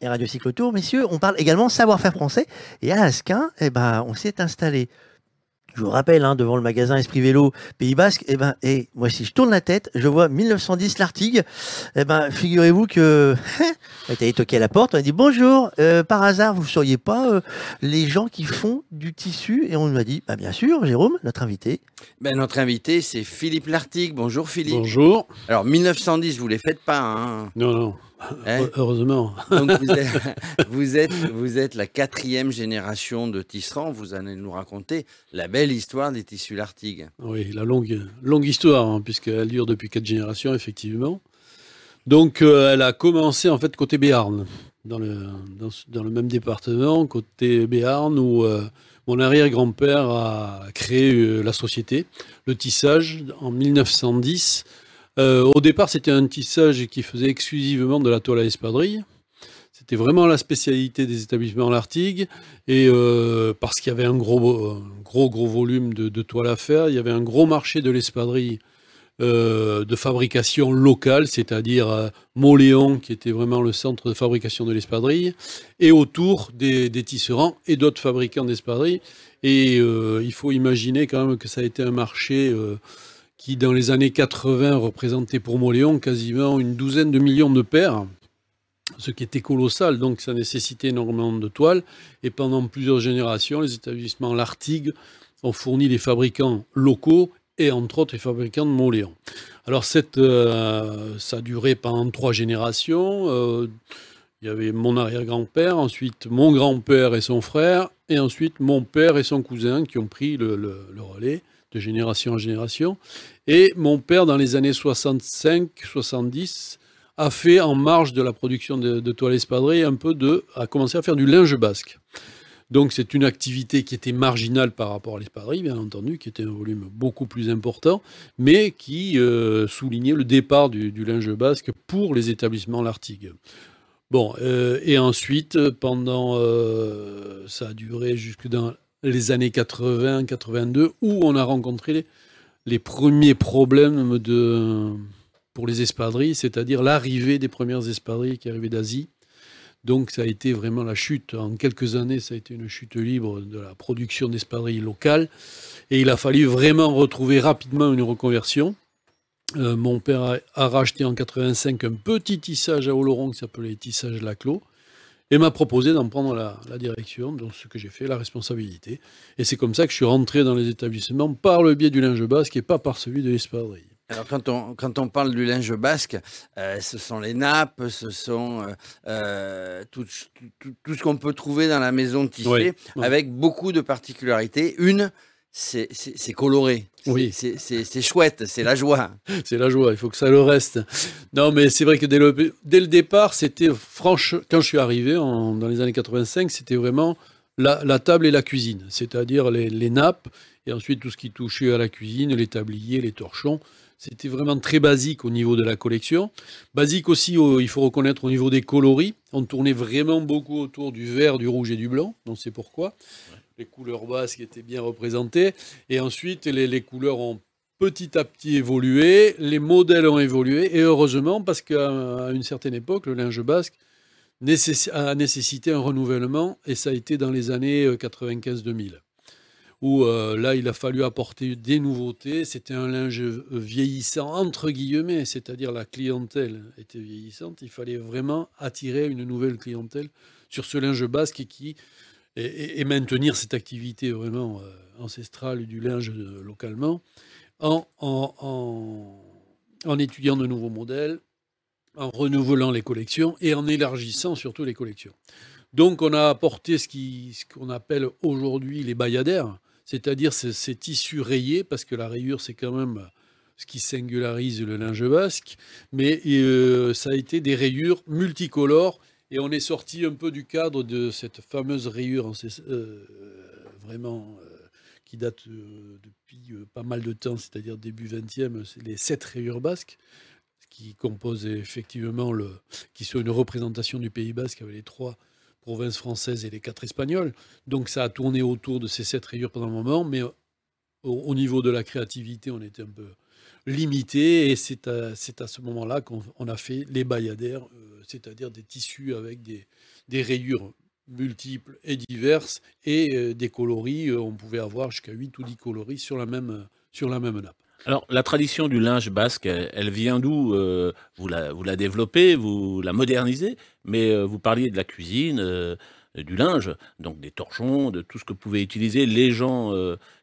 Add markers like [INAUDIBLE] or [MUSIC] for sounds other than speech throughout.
et Radio Cyclotour, messieurs, on parle également savoir-faire français. Et à Asquin, eh ben, on s'est installé je vous rappelle, hein, devant le magasin Esprit Vélo Pays Basque, et eh ben, et moi si je tourne la tête, je vois 1910 l'Artigue. Et eh ben, figurez-vous que [LAUGHS] on a été toqué à la porte, on a dit bonjour, euh, par hasard, vous ne seriez pas euh, les gens qui font du tissu? Et on nous a dit, bah, bien sûr, Jérôme, notre invité. Ben, notre invité, c'est Philippe Lartigue. Bonjour Philippe. Bonjour. Alors 1910, vous ne les faites pas. Hein non, non. Hein Heureusement. [LAUGHS] vous, êtes, vous, êtes, la quatrième génération de tisserands. Vous allez nous raconter la belle histoire des tissus Lartigue. Oui, la longue, longue histoire, hein, puisqu'elle dure depuis quatre générations, effectivement. Donc, euh, elle a commencé en fait côté Béarn, dans le, dans, le même département, côté Béarn, où euh, mon arrière-grand-père a créé euh, la société, le tissage, en 1910 euh, au départ, c'était un tissage qui faisait exclusivement de la toile à espadrille. C'était vraiment la spécialité des établissements Lartigue. Et euh, parce qu'il y avait un gros, gros, gros volume de, toile à faire, il y avait un gros marché de l'espadrille euh, de fabrication locale, c'est-à-dire Moléon, qui était vraiment le centre de fabrication de l'espadrille, et autour des, des tisserands et d'autres fabricants d'espadrilles. Et il faut imaginer quand même que ça a été un marché qui dans les années 80 représentait pour Moléon quasiment une douzaine de millions de paires, ce qui était colossal, donc ça nécessitait énormément de toiles. Et pendant plusieurs générations, les établissements Lartigue ont fourni des fabricants locaux et entre autres les fabricants de Moléon. Alors euh, ça a duré pendant trois générations. Euh, il y avait mon arrière-grand-père, ensuite mon grand-père et son frère, et ensuite mon père et son cousin qui ont pris le relais de génération en génération. Et mon père, dans les années 65-70, a fait en marge de la production de, de toiles un peu de, a commencé à faire du linge basque. Donc c'est une activité qui était marginale par rapport à l'espadrille, bien entendu, qui était un volume beaucoup plus important, mais qui euh, soulignait le départ du, linge basque pour les établissements Lartigue. Bon, euh, et ensuite, pendant, euh, ça a duré jusque dans les années 80-82, où on a rencontré les, premiers problèmes pour les espadrilles, c'est-à-dire l'arrivée des premières espadrilles qui arrivaient d'Asie. Donc ça a été vraiment la chute. En quelques années, ça a été une chute libre de la production d'espadrilles locales. Et il a fallu vraiment retrouver rapidement une reconversion. Euh, mon père a, racheté en 85 un petit tissage à Oloron qui s'appelait Tissage Laclos et m'a proposé d'en prendre la, direction, donc ce que j'ai fait, la responsabilité. Et c'est comme ça que je suis rentré dans les établissements par le biais du linge basque et pas par celui de l'espadrille. Alors quand on, quand on parle du linge basque, euh, ce sont les nappes, ce sont euh, euh, tout, tout, ce qu'on peut trouver dans la maison tissée, avec beaucoup de particularités. Une, c'est coloré. Oui. C'est chouette, c'est la joie. [LAUGHS] C'est la joie, il faut que ça le reste. Non, mais c'est vrai que dès le, dès le départ, c'était franche. Quand je suis arrivé dans les années 85, c'était vraiment la, table et la cuisine, c'est-à-dire les, nappes et ensuite tout ce qui touchait à la cuisine, les tabliers, les torchons. C'était vraiment très basique au niveau de la collection. Basique aussi, il faut reconnaître, au niveau des coloris. On tournait vraiment beaucoup autour du vert, du rouge et du blanc. Donc c'est pourquoi les couleurs basques étaient bien représentées. Et ensuite, les, couleurs ont petit à petit évolué, les modèles ont évolué, et heureusement, parce qu'à une certaine époque, le linge basque a nécessité un renouvellement, et ça a été dans les années 95-2000, où euh, là, il a fallu apporter des nouveautés. C'était un linge vieillissant, entre guillemets, c'est-à-dire la clientèle était vieillissante. Il fallait vraiment attirer une nouvelle clientèle sur ce linge basque qui et, maintenir cette activité vraiment euh, ancestrale du linge euh, localement en, étudiant de nouveaux modèles, en renouvelant les collections et en élargissant surtout les collections. Donc on a apporté ce qu'on appelle aujourd'hui les bayadères, c'est-à-dire ces, tissus rayés, parce que la rayure c'est quand même ce qui singularise le linge basque, mais euh, ça a été des rayures multicolores et on est sorti un peu du cadre de cette fameuse rayure euh, vraiment euh, qui date euh, depuis pas mal de temps, c'est-à-dire début 20e, c'est les sept rayures basques qui composent effectivement le, qui sont une représentation du Pays basque avec les trois provinces françaises et les quatre espagnoles. Donc ça a tourné autour de ces sept rayures pendant un moment, mais au, niveau de la créativité, on était un peu limitée. Et c'est à, à, ce moment-là qu'on a fait les bayadères, c'est-à-dire des tissus avec des, des rayures multiples et diverses et des coloris. on pouvait avoir jusqu'à 8 ou 10 coloris sur la même, sur la même nappe. Alors, la tradition du linge basque, elle, vient d'où euh, vous, la, vous la développez, vous la modernisez, mais euh, vous parliez de la cuisine, euh, du linge, donc des torchons, de tout ce que pouvaient utiliser les gens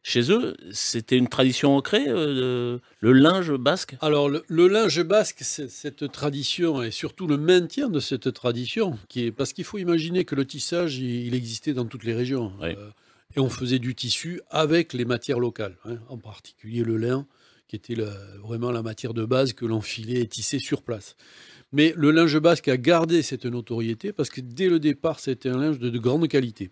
chez eux. C'était une tradition ancrée, le linge basque? Alors, le, linge basque, cette tradition, et surtout le maintien de cette tradition, qui est, parce qu'il faut imaginer que le tissage, il, existait dans toutes les régions. et on faisait du tissu avec les matières locales, hein, en particulier le lin qui était vraiment la matière de base que l'on filait et tissait sur place. Mais le linge basque a gardé cette notoriété parce que dès le départ, c'était un linge de, grande qualité.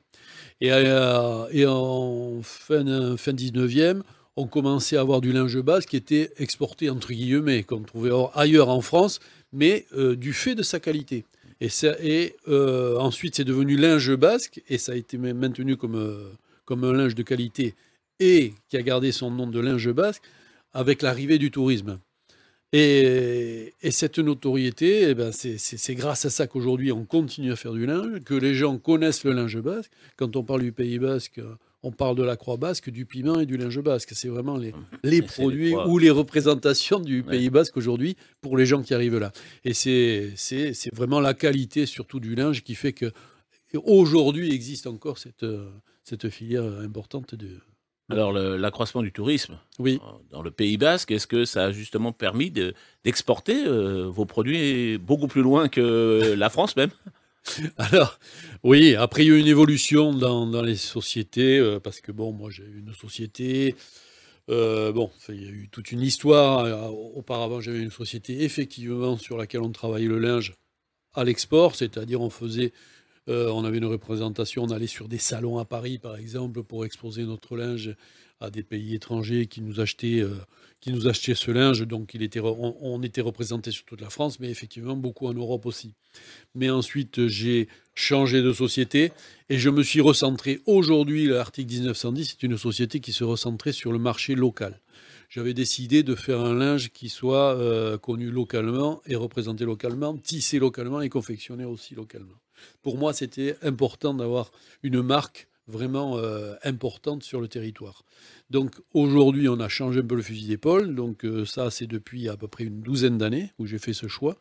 Et, euh, et en fin, fin 19e, on commençait à avoir du linge basque qui était exporté entre guillemets, qu'on trouvait ailleurs en France, mais euh, du fait de sa qualité. Et, euh, ensuite, c'est devenu linge basque, et ça a été maintenu comme un linge de qualité, et qui a gardé son nom de linge basque, avec l'arrivée du tourisme. Et, cette notoriété, eh ben c'est grâce à ça qu'aujourd'hui on continue à faire du linge, que les gens connaissent le linge basque. Quand on parle du Pays basque, on parle de la croix basque, du piment et du linge basque. C'est vraiment les, les produits ou les représentations du Pays basque aujourd'hui pour les gens qui arrivent là. Et c'est vraiment la qualité surtout du linge qui fait que aujourd'hui existe encore cette, cette filière importante de, alors, l'accroissement du tourisme oui. Euh, dans le Pays Basque, est-ce que ça a justement permis d'exporter euh, vos produits beaucoup plus loin que [LAUGHS] la France même? Alors, oui, après, il y a eu une évolution dans, les sociétés, euh, parce que, bon, moi, j'ai eu une société. bon, il y a eu toute une histoire. Auparavant, j'avais une société, effectivement, sur laquelle on travaillait le linge à l'export, c'est-à-dire on faisait euh, on avait une représentation, on allait sur des salons à Paris, par exemple, pour exposer notre linge à des pays étrangers qui nous achetaient, euh, ce linge. Donc, on, était représenté sur toute la France, mais effectivement beaucoup en Europe aussi. Mais ensuite, j'ai changé de société et je me suis recentré. Aujourd'hui, l'article 1910 c'est une société qui se recentrait sur le marché local j'avais décidé de faire un linge qui soit euh, connu localement et représenté localement, tissé localement et confectionné aussi localement pour moi, c'était important d'avoir une marque vraiment euh, importante sur le territoire. Donc aujourd'hui, on a changé un peu le fusil d'épaule. Donc euh, ça, c'est depuis à peu près une douzaine d'années où j'ai fait ce choix.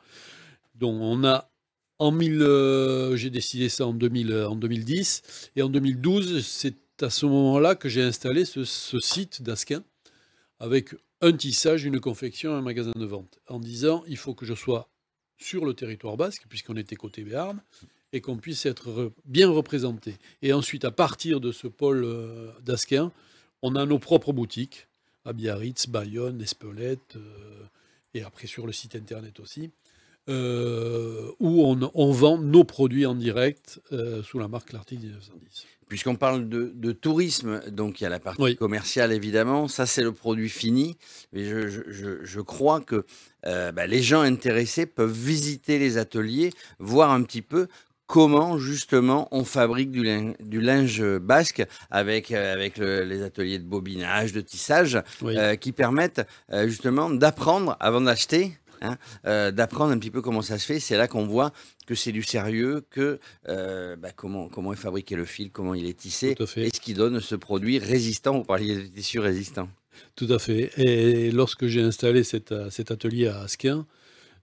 Donc on a en 1000, euh, j'ai décidé ça en, 2000, en 2010 et en 2012, c'est à ce moment-là que j'ai installé ce, ce site d'Asquin avec un tissage, une confection, un magasin de vente, en disant il faut que je sois sur le territoire basque, puisqu'on était côté Béarn, et qu'on puisse être bien représenté. Et ensuite, à partir de ce pôle euh, d'Asquin, on a nos propres boutiques à Biarritz, Bayonne, Espelette, euh, et après sur le site internet aussi, euh, où on, vend nos produits en direct sous la marque L'Article 1910. Puisqu'on parle de, tourisme, donc il y a la partie commerciale évidemment, ça c'est le produit fini, mais je, crois que bah, les gens intéressés peuvent visiter les ateliers, voir un petit peu comment justement on fabrique du, linge, basque avec, euh, avec les ateliers de bobinage, de tissage, euh, qui permettent euh, justement d'apprendre avant d'acheter. Hein, d'apprendre un petit peu comment ça se fait, c'est là qu'on voit que c'est du sérieux, que bah, comment, comment est fabriqué le fil, comment il est tissé, et ce qui donne ce produit résistant. Vous parliez de tissu résistant. Tout à fait. Et lorsque j'ai installé cet, cet atelier à Asquin,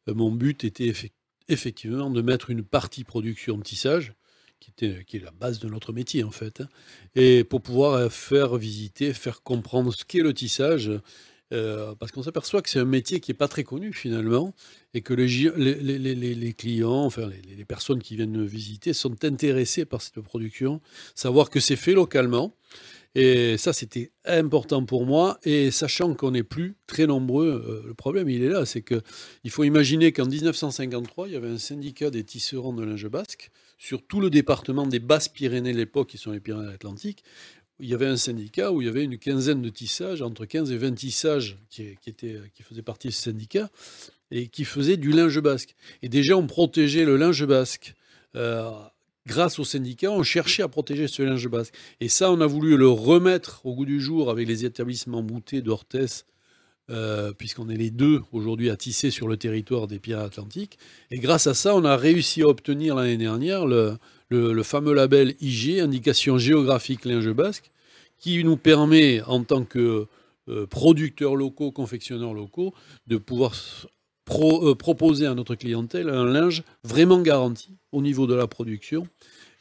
mon but était effectivement effectivement de mettre une partie production tissage, qui, est la base de notre métier en fait, hein, et pour pouvoir euh, faire visiter, faire comprendre ce qu'est le tissage, euh, parce qu'on s'aperçoit que c'est un métier qui n'est pas très connu finalement, et que les, clients, enfin les, personnes qui viennent visiter sont intéressés par cette production, savoir que c'est fait localement, et ça, c'était important pour moi. Et sachant qu'on n'est plus très nombreux, euh, le problème, il est là. C'est qu'il faut imaginer qu'en 1953, il y avait un syndicat des tisserands de linge basque sur tout le département des Basses-Pyrénées l'époque, qui sont les Pyrénées-Atlantiques. Il y avait un syndicat où il y avait une quinzaine de tissages, entre 15 et 20 tissages qui, étaient, qui faisaient partie de ce syndicat et qui faisaient du linge basque. Et déjà, on protégeait le linge basque. Euh, grâce aux syndicats, on cherchait à protéger ce linge basque. Et ça, on a voulu le remettre au goût du jour avec les établissements boutés d'Orthès puisqu'on est les deux aujourd'hui à tisser sur le territoire des Pyrénées Atlantiques. Et grâce à ça, on a réussi à obtenir l'année dernière le, le, fameux label IG, indication géographique linge basque, qui nous permet, en tant que producteurs locaux, confectionneurs locaux, de pouvoir euh, proposer à notre clientèle un linge vraiment garanti au niveau de la production.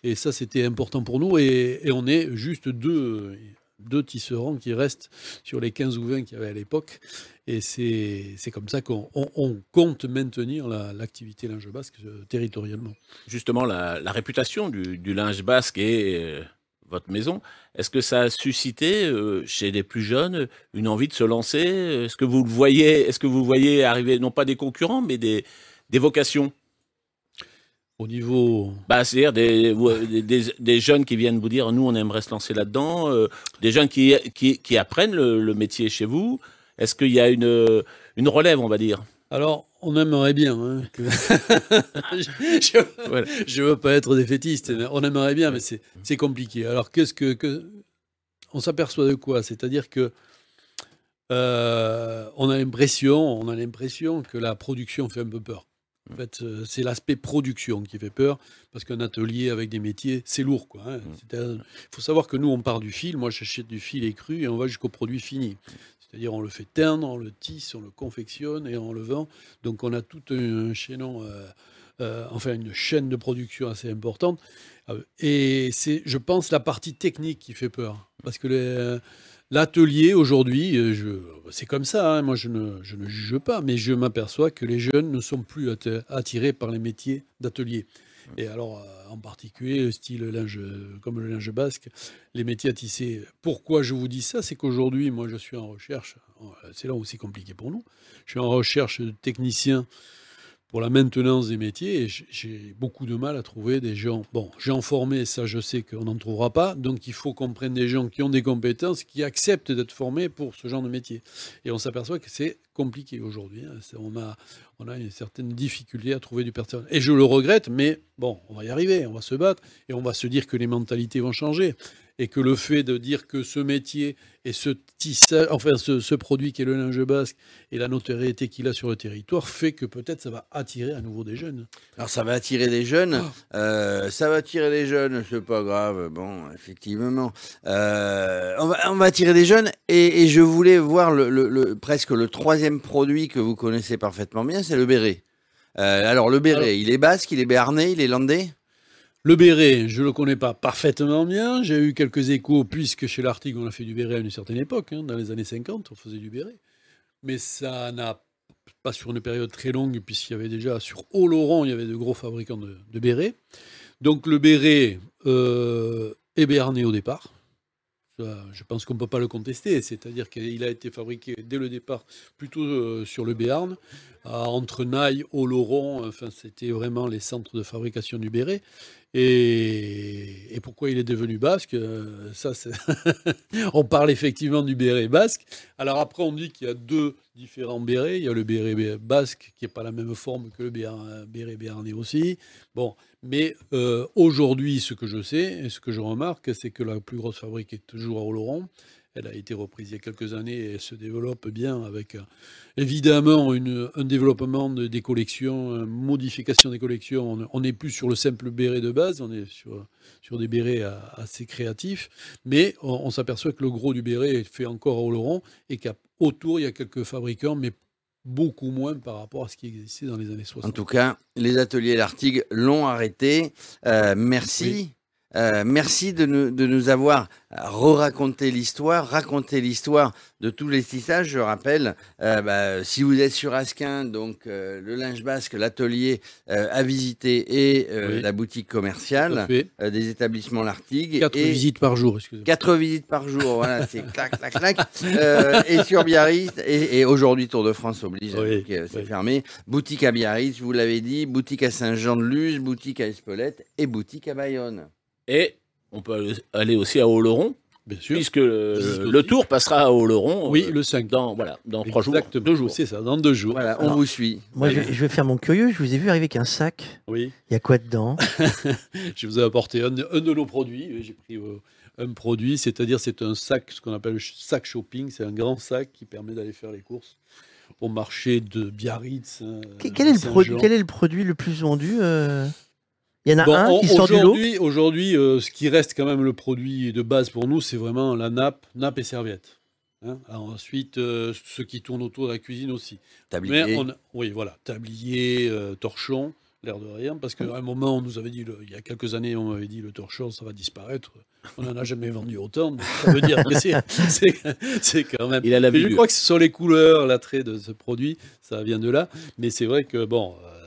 Et ça, c'était important pour nous. Et, on est juste deux, deux tisserands qui restent sur les 15 ou 20 qu'il y avait à l'époque. Et c'est comme ça qu'on compte maintenir l'activité linge basque euh, territorialement. Justement, la, réputation du, linge basque est euh, votre maison. Est-ce que ça a suscité euh, chez les plus jeunes une envie de se lancer? Est-ce que vous le voyez Est-ce que vous voyez arriver non pas des concurrents mais des, des vocations? Au niveau. Bah, C'est-à-dire des, des, jeunes qui viennent vous dire nous, on aimerait se lancer là-dedans, euh, des jeunes qui, qui, apprennent le, métier chez vous. Est-ce qu'il y a une, une relève, on va dire? Alors, on aimerait bien. Hein, [LAUGHS] je ne veux pas être défaitiste, on aimerait bien, mais c'est compliqué. Alors, qu'est-ce que, que, On s'aperçoit de quoi? C'est-à-dire que euh, on a l'impression, on a l'impression que la production fait un peu peur. En fait, euh, c'est l'aspect production qui fait peur, parce qu'un atelier avec des métiers, c'est lourd. Hein. Il faut savoir que nous, on part du fil. Moi, j'achète du fil écru et on va jusqu'au produit fini. C'est-à-dire on le fait teindre, on le tisse, on le confectionne et on le vend. Donc on a tout un chaînon, euh, euh, enfin une chaîne de production assez importante. Euh, et c'est, je pense, la partie technique qui fait peur. Parce que l'atelier aujourd'hui, c'est comme ça, hein. moi je ne, je ne, juge pas, mais je m'aperçois que les jeunes ne sont plus attirés par les métiers d'atelier. Et alors, euh, en particulier, le style linge, comme le linge basque, les métiers à tisser. Pourquoi je vous dis ça? C'est qu'aujourd'hui, moi, je suis en recherche, c'est là où c'est compliqué pour nous, je suis en recherche de techniciens pour la maintenance des métiers, j'ai beaucoup de mal à trouver des gens. Bon, gens formés, ça je sais qu'on n'en trouvera pas, donc il faut qu'on prenne des gens qui ont des compétences, qui acceptent d'être formés pour ce genre de métier. Et on s'aperçoit que c'est compliqué aujourd'hui. Hein. On, a, on a une certaine difficulté à trouver du personnel. Et je le regrette, mais bon, on va y arriver, on va se battre, et on va se dire que les mentalités vont changer et que le fait de dire que ce métier et ce tissage, enfin ce, produit qui est le linge basque et la notoriété qu'il a sur le territoire fait que peut-être ça va attirer à nouveau des jeunes. Alors ça va attirer des jeunes, ah. euh, ça va attirer des jeunes, c'est pas grave, bon, effectivement. Euh, on, va, attirer des jeunes et, je voulais voir le, presque le troisième produit que vous connaissez parfaitement bien, c'est le béret. Euh, alors le béret, il est basque, il est béarnais, il est landais? Le béret, je ne le connais pas parfaitement bien. J'ai eu quelques échos, puisque chez l'Arctique, on a fait du béret à une certaine époque, hein, dans les années 50, on faisait du béret. Mais ça n'a pas sur une période très longue, puisqu'il y avait déjà sur Oloron, il y avait de gros fabricants de, bérets. Donc le béret euh, est béarnais au départ. je pense qu'on ne peut pas le contester, c'est-à-dire qu'il a été fabriqué dès le départ plutôt euh, sur le Béarn, entre Naï, Oloron, enfin c'était vraiment les centres de fabrication du béret. Et, pourquoi il est devenu basque euh, Ça, [LAUGHS] on parle effectivement du béret basque. Alors après, on dit qu'il y a deux différents bérets. Il y a le béret basque qui n'est pas la même forme que le béret béarnais aussi. Bon, mais euh, aujourd'hui, ce que je sais et ce que je remarque, c'est que la plus grosse fabrique est toujours à Oloron. Elle a été reprise il y a quelques années et se développe bien avec euh, évidemment un développement des collections, une modification des collections. On n'est plus sur le simple béret de base, on est sur, sur des bérets assez créatifs, mais on, s'aperçoit que le gros du béret est fait encore à Oloron et qu'autour il y a quelques fabricants, mais beaucoup moins par rapport à ce qui existait dans les années 60. En tout cas, les ateliers L'Artigue l'ont arrêté. Euh, merci. Euh, merci de nous, de nous avoir re-raconté l'histoire, raconté l'histoire de tous les tissages. Je rappelle, euh, bah, si vous êtes sur Asquin, donc euh, le linge basque, l'atelier à visiter et la boutique commerciale des établissements Lartigue. Quatre visites par jour, excusez-moi. Quatre visites par jour, voilà, c'est clac, clac, clac. et sur Biarritz, et, aujourd'hui Tour de France oblige, c'est fermé. Boutique à Biarritz, vous l'avez dit, boutique à Saint-Jean-de-Luz, boutique à Espelette et boutique à Bayonne. Et on peut aller aussi à Oloron. Bien sûr. Puisque le, le tour passera Leron. Oui, euh, le 5. dans, voilà, dans trois jours. Exactement. Deux jours. C'est ça, dans deux jours. Voilà, on Alors, vous suit. Moi, je, je vais faire mon curieux. Je vous ai vu arriver avec un sac. Oui. Il y a quoi dedans [LAUGHS] Je vous ai apporté un, un de nos produits. J'ai pris euh, un produit, c'est-à-dire c'est un sac, ce qu'on appelle le sac shopping. C'est un grand sac qui permet d'aller faire les courses au marché de Biarritz. euh, Que- quel, est le produit, quel est le produit le plus vendu euh Il y en a Bon, un on- qui sort du lot aujourd'hui, aujourd'hui, euh, ce qui reste quand même le produit de base pour nous, c'est vraiment la nappe, nappe et serviette. Hein. Alors ensuite, euh, ce qui tourne autour de la cuisine aussi. Tablier. Mais on a- oui, voilà, tablier, euh, torchon, l'air de rien, parce qu'à un moment, on nous avait dit, le- il y a quelques années, on m'avait dit le torchon, ça va disparaître. On n'en a jamais vendu autant. ça veut dire que [LAUGHS] c'est- quand même. Il a la je crois que ce sont les couleurs, l'attrait de ce produit, ça vient de là. Mais c'est vrai que, bon, euh,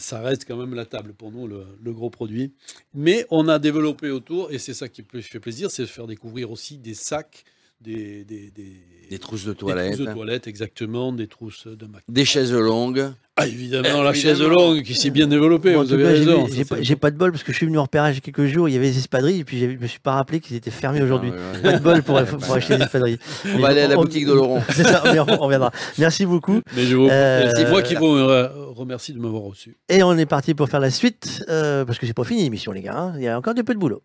ça reste quand même la table pour nous, le, le gros produit. Mais on a développé autour, et c'est ça qui fait plaisir, c'est de faire découvrir aussi des sacs, des, des, des, Des trousses de des toilette. trousses de toilette, exactement, des trousses de maquillage. Des chaises longues. Ah, évidemment, la chaise Évidemment. longue qui s'est bien développée, Bon, vous avez j'ai raison. pas, de bol parce que je suis venu en repérage il y a quelques jours. Il y avait des espadrilles et puis je me suis pas rappelé qu'ils étaient fermés aujourd'hui. Ah, ouais, ouais. Pas de bol pour, [LAUGHS] acheter des espadrilles. On va aller à la boutique de Laurent. [LAUGHS] C'est ça, on reviendra. Merci beaucoup. Mais je vous... Euh, c'est moi qui vous re- remercie de m'avoir reçu. Et on est parti pour faire la suite euh, parce que c'est pas fini l'émission, les gars. hein. Il y a encore du peu de boulot.